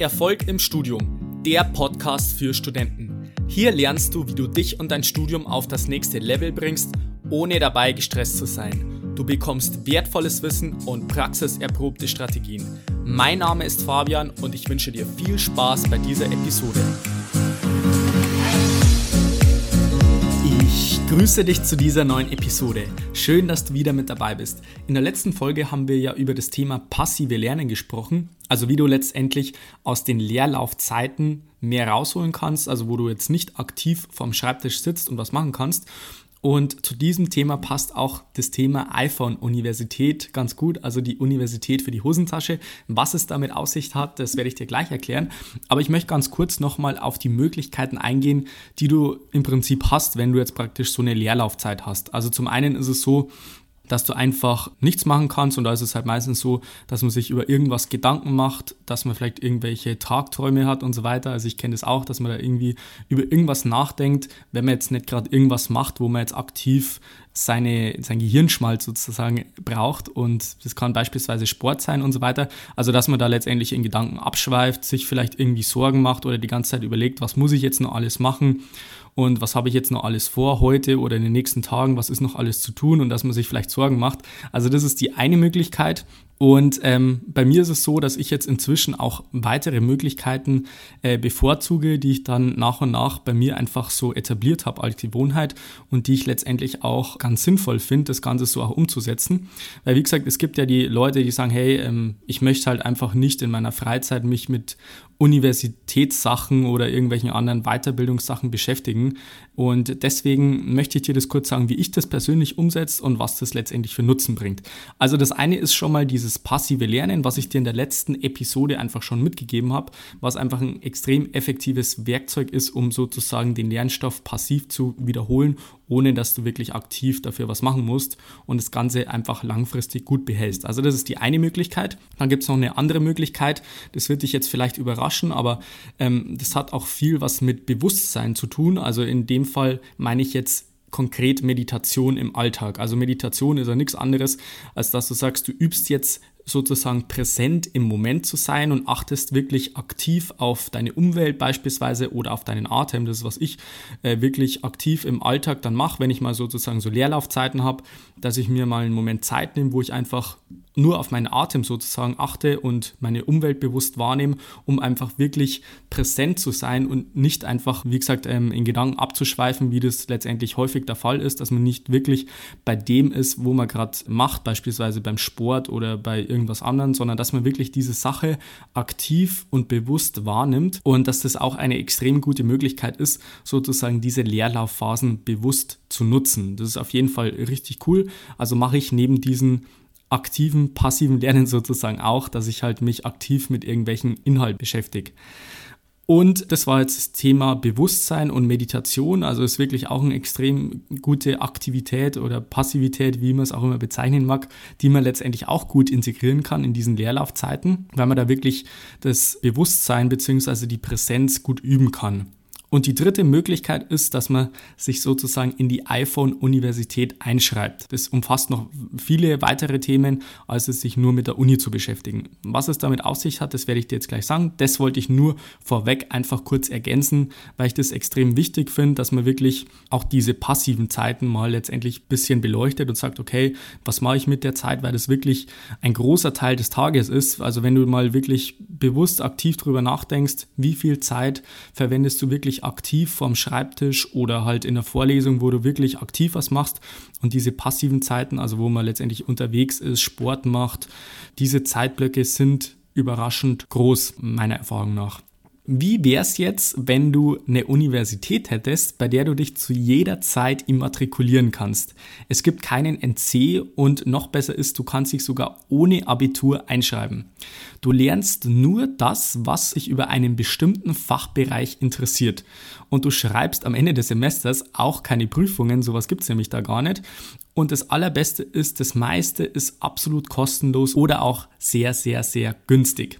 Erfolg im Studium, der Podcast für Studenten. Hier lernst du, wie du dich und dein Studium auf das nächste Level bringst, ohne dabei gestresst zu sein. Du bekommst wertvolles Wissen und praxiserprobte Strategien. Mein Name ist Fabian und ich wünsche dir viel Spaß bei dieser Episode. Grüße dich zu dieser neuen Episode. Schön, dass du wieder mit dabei bist. In der letzten Folge haben wir ja über das Thema passive Lernen gesprochen, also wie du letztendlich aus den Leerlaufzeiten mehr rausholen kannst, also wo du jetzt nicht aktiv vorm Schreibtisch sitzt und was machen kannst. Und zu diesem Thema passt auch das Thema iPhone Universität ganz gut, also die Universität für die Hosentasche. Was es damit Aussicht hat, das werde ich dir gleich erklären. Aber ich möchte ganz kurz nochmal auf die Möglichkeiten eingehen, die du im Prinzip hast, wenn du jetzt praktisch so eine Leerlaufzeit hast. Also zum einen ist es so, dass du einfach nichts machen kannst und da ist es halt meistens so, dass man sich über irgendwas Gedanken macht, dass man vielleicht irgendwelche Tagträume hat und so weiter. Also ich kenne das auch, dass man da irgendwie über irgendwas nachdenkt, wenn man jetzt nicht gerade irgendwas macht, wo man jetzt aktiv seine, sein Gehirnschmalz sozusagen braucht und das kann beispielsweise Sport sein und so weiter. Also dass man da letztendlich in Gedanken abschweift, sich vielleicht irgendwie Sorgen macht oder die ganze Zeit überlegt, was muss ich jetzt noch alles machen und was habe ich jetzt noch alles vor heute oder in den nächsten Tagen, was ist noch alles zu tun und dass man sich vielleicht Sorgen macht. Also das ist die eine Möglichkeit. Und ähm, bei mir ist es so, dass ich jetzt inzwischen auch weitere Möglichkeiten äh, bevorzuge, die ich dann nach und nach bei mir einfach so etabliert habe als Gewohnheit und die ich letztendlich auch ganz sinnvoll finde, das Ganze so auch umzusetzen. Weil wie gesagt, es gibt ja die Leute, die sagen, hey, ähm, ich möchte halt einfach nicht in meiner Freizeit mich mit Universitätssachen oder irgendwelchen anderen Weiterbildungssachen beschäftigen. Und deswegen möchte ich dir das kurz sagen, wie ich das persönlich umsetze und was das letztendlich für Nutzen bringt. Also das eine ist schon mal dieses passive Lernen, was ich dir in der letzten Episode einfach schon mitgegeben habe, was einfach ein extrem effektives Werkzeug ist, um sozusagen den Lernstoff passiv zu wiederholen, ohne dass du wirklich aktiv dafür was machen musst und das Ganze einfach langfristig gut behältst. Also das ist die eine Möglichkeit. Dann gibt es noch eine andere Möglichkeit, das wird dich jetzt vielleicht überraschen, aber ähm, das hat auch viel was mit Bewusstsein zu tun. Also in dem Fall meine ich jetzt konkret Meditation im Alltag. Also Meditation ist ja nichts anderes, als dass du sagst, du übst jetzt sozusagen präsent im Moment zu sein und achtest wirklich aktiv auf deine Umwelt beispielsweise oder auf deinen Atem. Das ist, was ich äh, wirklich aktiv im Alltag dann mache, wenn ich mal sozusagen so Leerlaufzeiten habe, dass ich mir mal einen Moment Zeit nehme, wo ich einfach nur auf meinen Atem sozusagen achte und meine Umwelt bewusst wahrnehme, um einfach wirklich präsent zu sein und nicht einfach, wie gesagt, ähm, in Gedanken abzuschweifen, wie das letztendlich häufig der Fall ist, dass man nicht wirklich bei dem ist, wo man gerade macht, beispielsweise beim Sport oder bei irgendwas anderem, sondern dass man wirklich diese Sache aktiv und bewusst wahrnimmt und dass das auch eine extrem gute Möglichkeit ist, sozusagen diese Leerlaufphasen bewusst zu nutzen. Das ist auf jeden Fall richtig cool. Also mache ich neben diesen aktiven, passiven Lernen sozusagen auch, dass ich halt mich aktiv mit irgendwelchen Inhalten beschäftige. Und das war jetzt das Thema Bewusstsein und Meditation. Also ist wirklich auch eine extrem gute Aktivität oder Passivität, wie man es auch immer bezeichnen mag, die man letztendlich auch gut integrieren kann in diesen Leerlaufzeiten, weil man da wirklich das Bewusstsein bzw. die Präsenz gut üben kann. Und die dritte Möglichkeit ist, dass man sich sozusagen in die iPhone-Universität einschreibt. Das umfasst noch viele weitere Themen, als es sich nur mit der Uni zu beschäftigen. Was es damit auf sich hat, das werde ich dir jetzt gleich sagen. Das wollte ich nur vorweg einfach kurz ergänzen, weil ich das extrem wichtig finde, dass man wirklich auch diese passiven Zeiten mal letztendlich ein bisschen beleuchtet und sagt, okay, was mache ich mit der Zeit, weil das wirklich ein großer Teil des Tages ist. Also wenn du mal wirklich bewusst aktiv drüber nachdenkst, wie viel Zeit verwendest du wirklich aktiv vorm Schreibtisch oder halt in der Vorlesung, wo du wirklich aktiv was machst. Und diese passiven Zeiten, also wo man letztendlich unterwegs ist, Sport macht, diese Zeitblöcke sind überraschend groß, meiner Erfahrung nach. Wie wäre es jetzt, wenn du eine Universität hättest, bei der du dich zu jeder Zeit immatrikulieren kannst? Es gibt keinen NC und noch besser ist, du kannst dich sogar ohne Abitur einschreiben. Du lernst nur das, was dich über einen bestimmten Fachbereich interessiert. Und du schreibst am Ende des Semesters auch keine Prüfungen, sowas gibt es nämlich da gar nicht. Und das Allerbeste ist, das meiste ist absolut kostenlos oder auch sehr, sehr, sehr günstig.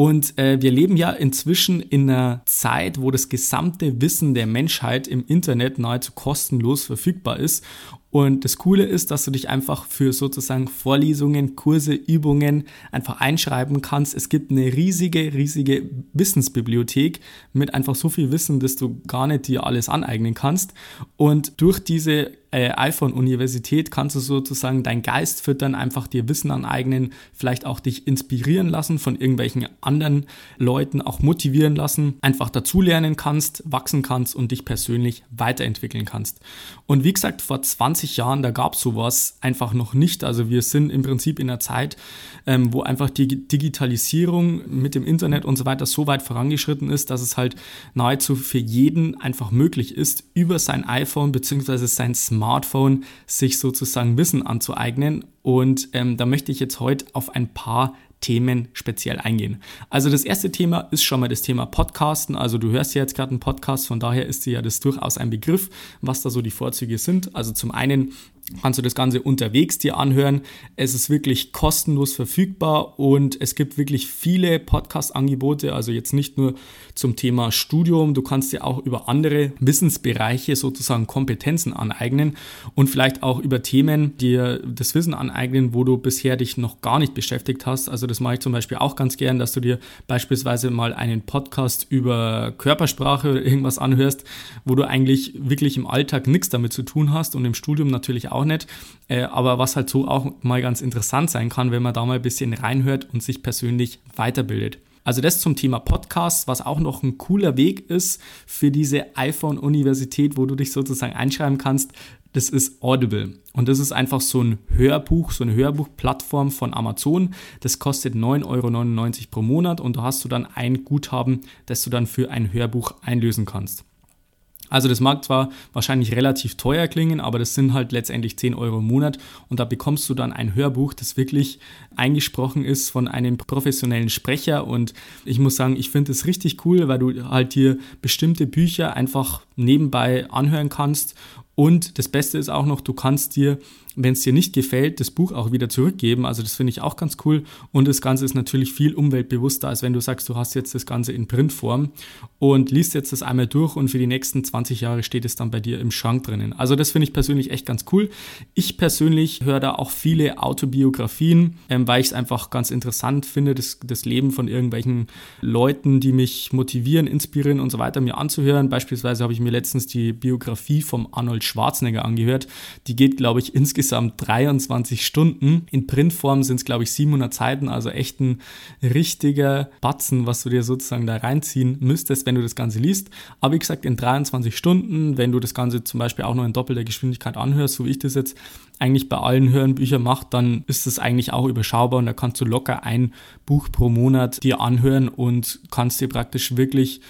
Und äh, wir leben ja inzwischen in einer Zeit, wo das gesamte Wissen der Menschheit im Internet nahezu kostenlos verfügbar ist. Und das Coole ist, dass du dich einfach für sozusagen Vorlesungen, Kurse, Übungen einfach einschreiben kannst. Es gibt eine riesige, riesige Wissensbibliothek mit einfach so viel Wissen, dass du gar nicht dir alles aneignen kannst. Und durch diese äh, iPhone-Universität kannst du sozusagen deinen Geist füttern, einfach dir Wissen aneignen, vielleicht auch dich inspirieren lassen von irgendwelchen anderen Leuten, auch motivieren lassen, einfach dazulernen kannst, wachsen kannst und dich persönlich weiterentwickeln kannst. Und wie gesagt, vor 20 Jahren, da gab es sowas einfach noch nicht. Also wir sind im Prinzip in einer Zeit, ähm, wo einfach die Digitalisierung mit dem Internet und so weiter so weit vorangeschritten ist, dass es halt nahezu für jeden einfach möglich ist, über sein iPhone bzw. sein Smartphone sich sozusagen Wissen anzueignen. Und ähm, da möchte ich jetzt heute auf ein paar Themen speziell eingehen. Also das erste Thema ist schon mal das Thema Podcasten. Also du hörst ja jetzt gerade einen Podcast, von daher ist dir ja das durchaus ein Begriff, was da so die Vorzüge sind. Also zum einen kannst du das Ganze unterwegs dir anhören. Es ist wirklich kostenlos verfügbar und es gibt wirklich viele Podcast-Angebote, also jetzt nicht nur zum Thema Studium, du kannst dir auch über andere Wissensbereiche sozusagen Kompetenzen aneignen und vielleicht auch über Themen dir das Wissen aneignen, wo du bisher dich noch gar nicht beschäftigt hast. Also das mache ich zum Beispiel auch ganz gern, dass du dir beispielsweise mal einen Podcast über Körpersprache oder irgendwas anhörst, wo du eigentlich wirklich im Alltag nichts damit zu tun hast und im Studium natürlich auch auch nicht. Äh, aber was halt so auch mal ganz interessant sein kann, wenn man da mal ein bisschen reinhört und sich persönlich weiterbildet. Also das zum Thema Podcast, was auch noch ein cooler Weg ist für diese iPhone-Universität, wo du dich sozusagen einschreiben kannst, das ist Audible. Und das ist einfach so ein Hörbuch, so eine Hörbuchplattform von Amazon. Das kostet 9,99 Euro pro Monat und da hast du dann ein Guthaben, das du dann für ein Hörbuch einlösen kannst. Also das mag zwar wahrscheinlich relativ teuer klingen, aber das sind halt letztendlich 10 Euro im Monat. Und da bekommst du dann ein Hörbuch, das wirklich eingesprochen ist von einem professionellen Sprecher. Und ich muss sagen, ich finde es richtig cool, weil du halt dir bestimmte Bücher einfach nebenbei anhören kannst und das Beste ist auch noch, du kannst dir wenn es dir nicht gefällt, das Buch auch wieder zurückgeben. Also das finde ich auch ganz cool. Und das Ganze ist natürlich viel umweltbewusster, als wenn du sagst, du hast jetzt das Ganze in Printform und liest jetzt das einmal durch und für die nächsten 20 Jahre steht es dann bei dir im Schrank drinnen. Also das finde ich persönlich echt ganz cool. Ich persönlich höre da auch viele Autobiografien, ähm, weil ich es einfach ganz interessant finde, das, das Leben von irgendwelchen Leuten, die mich motivieren, inspirieren und so weiter, mir anzuhören. Beispielsweise habe ich mir letztens die Biografie vom Arnold Schwarzenegger angehört. Die geht, glaube ich, insgesamt insgesamt 23 Stunden. In Printform sind es, glaube ich, 700 Seiten, also echt ein richtiger Batzen, was du dir sozusagen da reinziehen müsstest, wenn du das Ganze liest. Aber wie gesagt, in 23 Stunden, wenn du das Ganze zum Beispiel auch noch in doppelter Geschwindigkeit anhörst, so wie ich das jetzt eigentlich bei allen Hörenbüchern mache, dann ist es eigentlich auch überschaubar und da kannst du locker ein Buch pro Monat dir anhören und kannst dir praktisch wirklich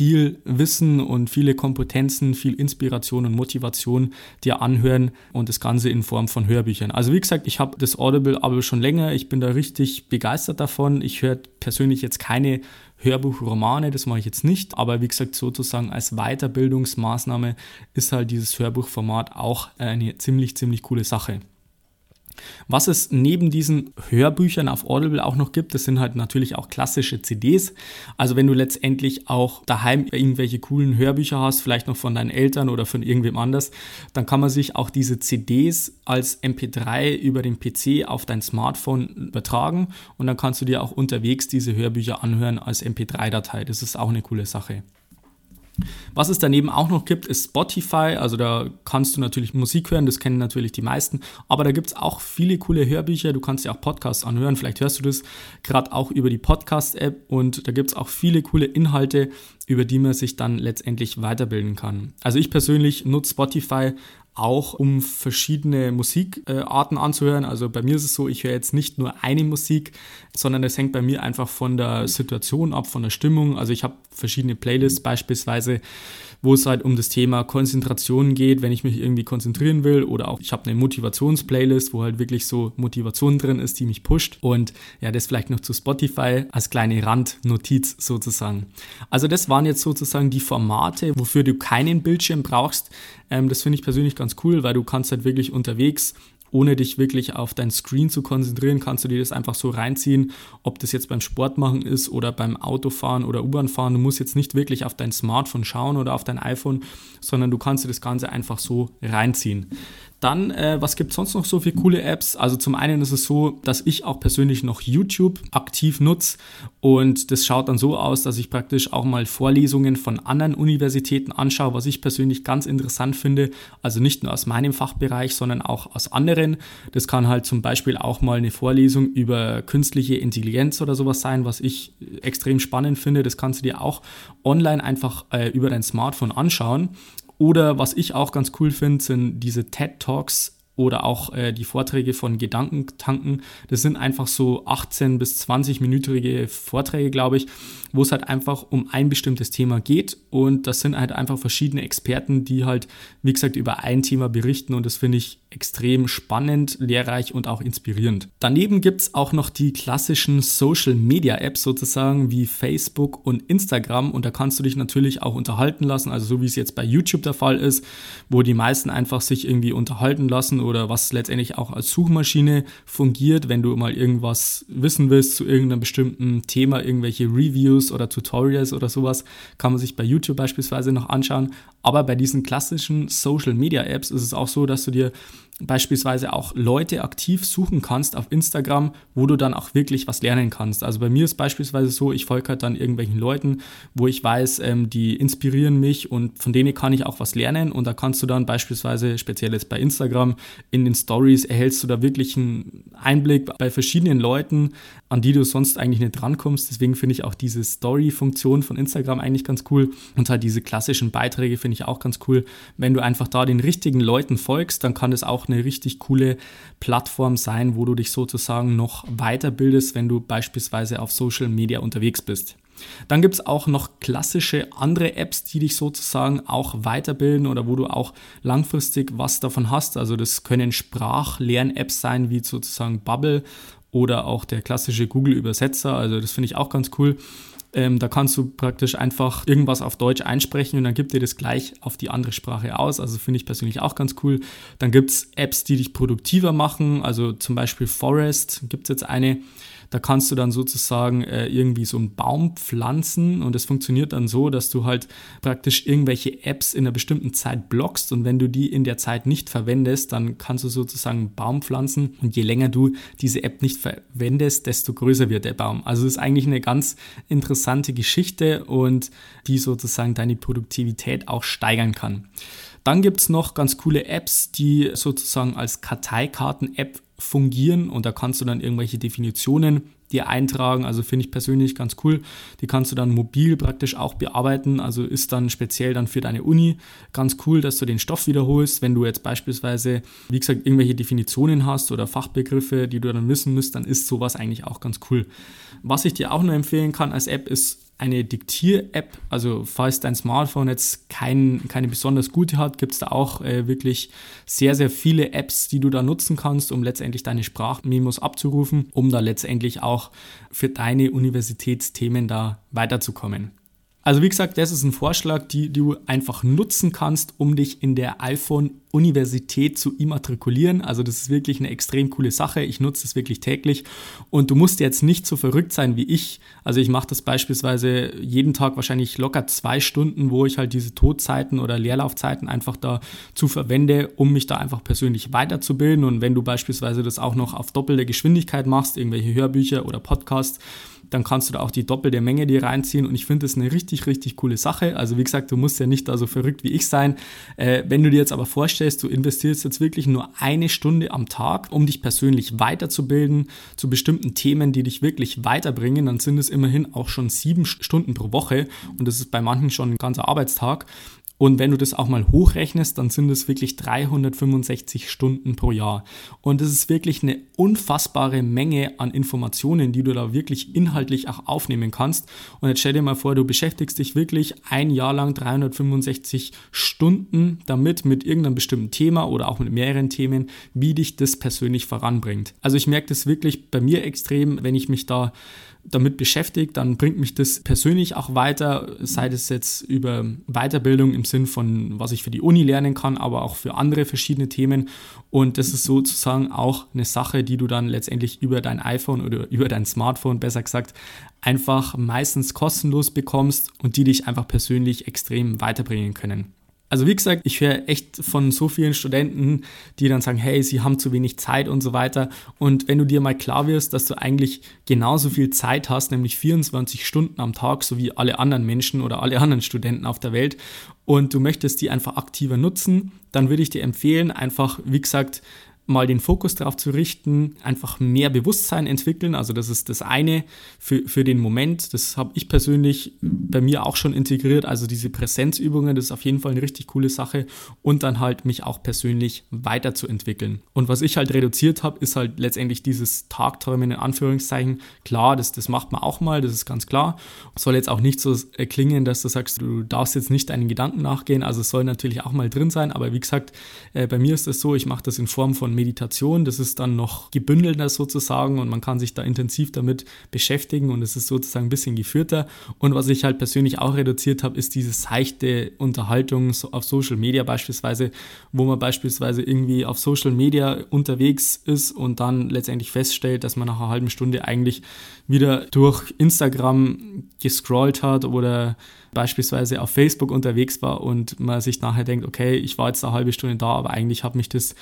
viel Wissen und viele Kompetenzen, viel Inspiration und Motivation dir anhören und das Ganze in Form von Hörbüchern. Also wie gesagt, ich habe das Audible aber schon länger, ich bin da richtig begeistert davon. Ich höre persönlich jetzt keine Hörbuchromane, das mache ich jetzt nicht, aber wie gesagt, sozusagen als Weiterbildungsmaßnahme ist halt dieses Hörbuchformat auch eine ziemlich, ziemlich coole Sache. Was es neben diesen Hörbüchern auf Audible auch noch gibt, das sind halt natürlich auch klassische CDs. Also wenn du letztendlich auch daheim irgendwelche coolen Hörbücher hast, vielleicht noch von deinen Eltern oder von irgendwem anders, dann kann man sich auch diese CDs als MP3 über den PC auf dein Smartphone übertragen und dann kannst du dir auch unterwegs diese Hörbücher anhören als MP3-Datei. Das ist auch eine coole Sache. Was es daneben auch noch gibt, ist Spotify. Also da kannst du natürlich Musik hören, das kennen natürlich die meisten. Aber da gibt es auch viele coole Hörbücher. Du kannst ja auch Podcasts anhören. Vielleicht hörst du das gerade auch über die Podcast-App. Und da gibt es auch viele coole Inhalte, über die man sich dann letztendlich weiterbilden kann. Also ich persönlich nutze Spotify auch um verschiedene Musikarten anzuhören. Also bei mir ist es so, ich höre jetzt nicht nur eine Musik, sondern es hängt bei mir einfach von der Situation ab, von der Stimmung. Also ich habe verschiedene Playlists beispielsweise wo es halt um das Thema Konzentration geht, wenn ich mich irgendwie konzentrieren will oder auch ich habe eine Motivationsplaylist, wo halt wirklich so Motivation drin ist, die mich pusht und ja, das vielleicht noch zu Spotify als kleine Randnotiz sozusagen. Also das waren jetzt sozusagen die Formate, wofür du keinen Bildschirm brauchst. Ähm, das finde ich persönlich ganz cool, weil du kannst halt wirklich unterwegs ohne dich wirklich auf dein Screen zu konzentrieren, kannst du dir das einfach so reinziehen, ob das jetzt beim Sport machen ist oder beim Autofahren oder U-Bahn fahren. Du musst jetzt nicht wirklich auf dein Smartphone schauen oder auf dein iPhone, sondern du kannst dir das Ganze einfach so reinziehen. Dann, äh, was gibt es sonst noch so für coole Apps? Also zum einen ist es so, dass ich auch persönlich noch YouTube aktiv nutze und das schaut dann so aus, dass ich praktisch auch mal Vorlesungen von anderen Universitäten anschaue, was ich persönlich ganz interessant finde. Also nicht nur aus meinem Fachbereich, sondern auch aus anderen. Das kann halt zum Beispiel auch mal eine Vorlesung über künstliche Intelligenz oder sowas sein, was ich extrem spannend finde. Das kannst du dir auch online einfach äh, über dein Smartphone anschauen. Oder was ich auch ganz cool finde, sind diese TED Talks oder auch äh, die Vorträge von Gedankentanken. Das sind einfach so 18 bis 20-minütige Vorträge, glaube ich, wo es halt einfach um ein bestimmtes Thema geht und das sind halt einfach verschiedene Experten, die halt, wie gesagt, über ein Thema berichten und das finde ich extrem spannend, lehrreich und auch inspirierend. Daneben gibt es auch noch die klassischen Social Media Apps sozusagen wie Facebook und Instagram und da kannst du dich natürlich auch unterhalten lassen, also so wie es jetzt bei YouTube der Fall ist, wo die meisten einfach sich irgendwie unterhalten lassen oder was letztendlich auch als Suchmaschine fungiert, wenn du mal irgendwas wissen willst zu irgendeinem bestimmten Thema, irgendwelche Reviews oder Tutorials oder sowas, kann man sich bei YouTube beispielsweise noch anschauen. Aber bei diesen klassischen Social Media Apps ist es auch so, dass du dir beispielsweise auch Leute aktiv suchen kannst auf Instagram, wo du dann auch wirklich was lernen kannst. Also bei mir ist beispielsweise so, ich folge halt dann irgendwelchen Leuten, wo ich weiß, ähm, die inspirieren mich und von denen kann ich auch was lernen und da kannst du dann beispielsweise, speziell jetzt bei Instagram, in den Stories erhältst du da wirklich einen Einblick bei verschiedenen Leuten, an die du sonst eigentlich nicht drankommst. Deswegen finde ich auch diese Story-Funktion von Instagram eigentlich ganz cool und halt diese klassischen Beiträge finde ich auch ganz cool. Wenn du einfach da den richtigen Leuten folgst, dann kann das auch eine richtig coole Plattform sein, wo du dich sozusagen noch weiterbildest, wenn du beispielsweise auf Social Media unterwegs bist. Dann gibt es auch noch klassische andere Apps, die dich sozusagen auch weiterbilden oder wo du auch langfristig was davon hast. Also das können Sprachlern-Apps sein, wie sozusagen Bubble oder auch der klassische Google-Übersetzer. Also das finde ich auch ganz cool. Ähm, da kannst du praktisch einfach irgendwas auf Deutsch einsprechen und dann gibt dir das gleich auf die andere Sprache aus. Also finde ich persönlich auch ganz cool. Dann gibt es Apps, die dich produktiver machen. Also zum Beispiel Forest gibt es jetzt eine, da kannst du dann sozusagen äh, irgendwie so einen Baum pflanzen und es funktioniert dann so, dass du halt praktisch irgendwelche Apps in einer bestimmten Zeit blockst und wenn du die in der Zeit nicht verwendest, dann kannst du sozusagen einen Baum pflanzen und je länger du diese App nicht verwendest, desto größer wird der Baum. Also das ist eigentlich eine ganz interessante Geschichte und die sozusagen deine Produktivität auch steigern kann. Dann gibt es noch ganz coole Apps, die sozusagen als Karteikarten-App fungieren und da kannst du dann irgendwelche Definitionen dir eintragen. Also finde ich persönlich ganz cool. Die kannst du dann mobil praktisch auch bearbeiten. Also ist dann speziell dann für deine Uni ganz cool, dass du den Stoff wiederholst. Wenn du jetzt beispielsweise, wie gesagt, irgendwelche Definitionen hast oder Fachbegriffe, die du dann wissen müsst, dann ist sowas eigentlich auch ganz cool. Was ich dir auch nur empfehlen kann als App ist eine Diktier-App. Also falls dein Smartphone jetzt kein, keine besonders gute hat, gibt es da auch äh, wirklich sehr, sehr viele Apps, die du da nutzen kannst, um letztendlich deine Sprachmemos abzurufen, um da letztendlich auch für deine Universitätsthemen da weiterzukommen. Also wie gesagt, das ist ein Vorschlag, die du einfach nutzen kannst, um dich in der iPhone-Universität zu immatrikulieren. Also das ist wirklich eine extrem coole Sache. Ich nutze es wirklich täglich und du musst jetzt nicht so verrückt sein wie ich. Also ich mache das beispielsweise jeden Tag wahrscheinlich locker zwei Stunden, wo ich halt diese Todzeiten oder Leerlaufzeiten einfach dazu verwende, um mich da einfach persönlich weiterzubilden. Und wenn du beispielsweise das auch noch auf doppelte Geschwindigkeit machst, irgendwelche Hörbücher oder Podcasts, dann kannst du da auch die doppelte Menge dir reinziehen und ich finde das eine richtig, richtig coole Sache. Also wie gesagt, du musst ja nicht da so verrückt wie ich sein. Äh, wenn du dir jetzt aber vorstellst, du investierst jetzt wirklich nur eine Stunde am Tag, um dich persönlich weiterzubilden zu bestimmten Themen, die dich wirklich weiterbringen, dann sind es immerhin auch schon sieben Stunden pro Woche und das ist bei manchen schon ein ganzer Arbeitstag. Und wenn du das auch mal hochrechnest, dann sind es wirklich 365 Stunden pro Jahr. Und das ist wirklich eine unfassbare Menge an Informationen, die du da wirklich inhaltlich auch aufnehmen kannst. Und jetzt stell dir mal vor, du beschäftigst dich wirklich ein Jahr lang 365 Stunden damit, mit irgendeinem bestimmten Thema oder auch mit mehreren Themen, wie dich das persönlich voranbringt. Also ich merke das wirklich bei mir extrem, wenn ich mich da damit beschäftigt, dann bringt mich das persönlich auch weiter, sei es jetzt über Weiterbildung im Sinn von, was ich für die Uni lernen kann, aber auch für andere verschiedene Themen. Und das ist sozusagen auch eine Sache, die du dann letztendlich über dein iPhone oder über dein Smartphone, besser gesagt, einfach meistens kostenlos bekommst und die dich einfach persönlich extrem weiterbringen können. Also wie gesagt, ich höre echt von so vielen Studenten, die dann sagen, hey, sie haben zu wenig Zeit und so weiter. Und wenn du dir mal klar wirst, dass du eigentlich genauso viel Zeit hast, nämlich 24 Stunden am Tag, so wie alle anderen Menschen oder alle anderen Studenten auf der Welt, und du möchtest die einfach aktiver nutzen, dann würde ich dir empfehlen, einfach, wie gesagt, mal den Fokus darauf zu richten, einfach mehr Bewusstsein entwickeln. Also das ist das eine für, für den Moment. Das habe ich persönlich bei mir auch schon integriert. Also diese Präsenzübungen, das ist auf jeden Fall eine richtig coole Sache. Und dann halt mich auch persönlich weiterzuentwickeln. Und was ich halt reduziert habe, ist halt letztendlich dieses Tagträumen in Anführungszeichen. Klar, das, das macht man auch mal, das ist ganz klar. Soll jetzt auch nicht so klingen, dass du sagst, du darfst jetzt nicht deinen Gedanken nachgehen. Also es soll natürlich auch mal drin sein. Aber wie gesagt, äh, bei mir ist das so, ich mache das in Form von Meditation. Das ist dann noch gebündelter sozusagen und man kann sich da intensiv damit beschäftigen und es ist sozusagen ein bisschen geführter. Und was ich halt persönlich auch reduziert habe, ist diese seichte Unterhaltung auf Social Media beispielsweise, wo man beispielsweise irgendwie auf Social Media unterwegs ist und dann letztendlich feststellt, dass man nach einer halben Stunde eigentlich wieder durch Instagram gescrollt hat oder beispielsweise auf Facebook unterwegs war und man sich nachher denkt, okay, ich war jetzt eine halbe Stunde da, aber eigentlich hat mich das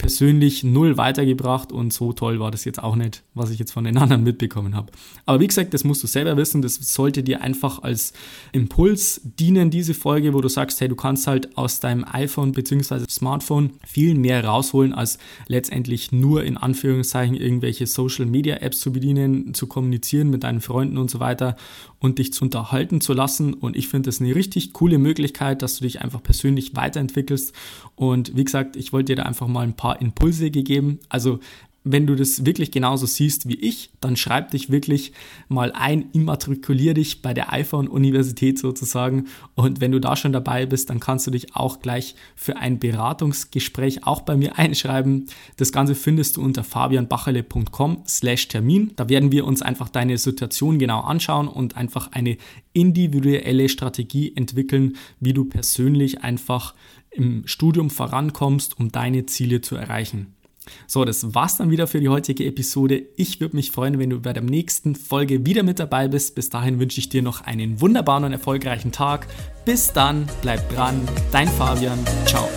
persönlich null weitergebracht und so toll war das jetzt auch nicht, was ich jetzt von den anderen mitbekommen habe. Aber wie gesagt, das musst du selber wissen, das sollte dir einfach als Impuls dienen, diese Folge, wo du sagst, hey, du kannst halt aus deinem iPhone bzw. Smartphone viel mehr rausholen, als letztendlich nur in Anführungszeichen irgendwelche Social Media Apps zu bedienen, zu kommunizieren mit deinen Freunden und so weiter und dich zu unterhalten zu lassen. Und ich finde das eine richtig coole Möglichkeit, dass du dich einfach persönlich weiterentwickelst. Und wie gesagt, ich wollte dir da einfach mal ein paar Impulse gegeben. Also wenn du das wirklich genauso siehst wie ich, dann schreib dich wirklich mal ein, immatrikulier dich bei der iPhone-Universität sozusagen. Und wenn du da schon dabei bist, dann kannst du dich auch gleich für ein Beratungsgespräch auch bei mir einschreiben. Das Ganze findest du unter fabianbacherle.com slash Termin. Da werden wir uns einfach deine Situation genau anschauen und einfach eine individuelle Strategie entwickeln, wie du persönlich einfach im Studium vorankommst, um deine Ziele zu erreichen. So, das war's dann wieder für die heutige Episode. Ich würde mich freuen, wenn du bei der nächsten Folge wieder mit dabei bist. Bis dahin wünsche ich dir noch einen wunderbaren und erfolgreichen Tag. Bis dann, bleib dran, dein Fabian. Ciao.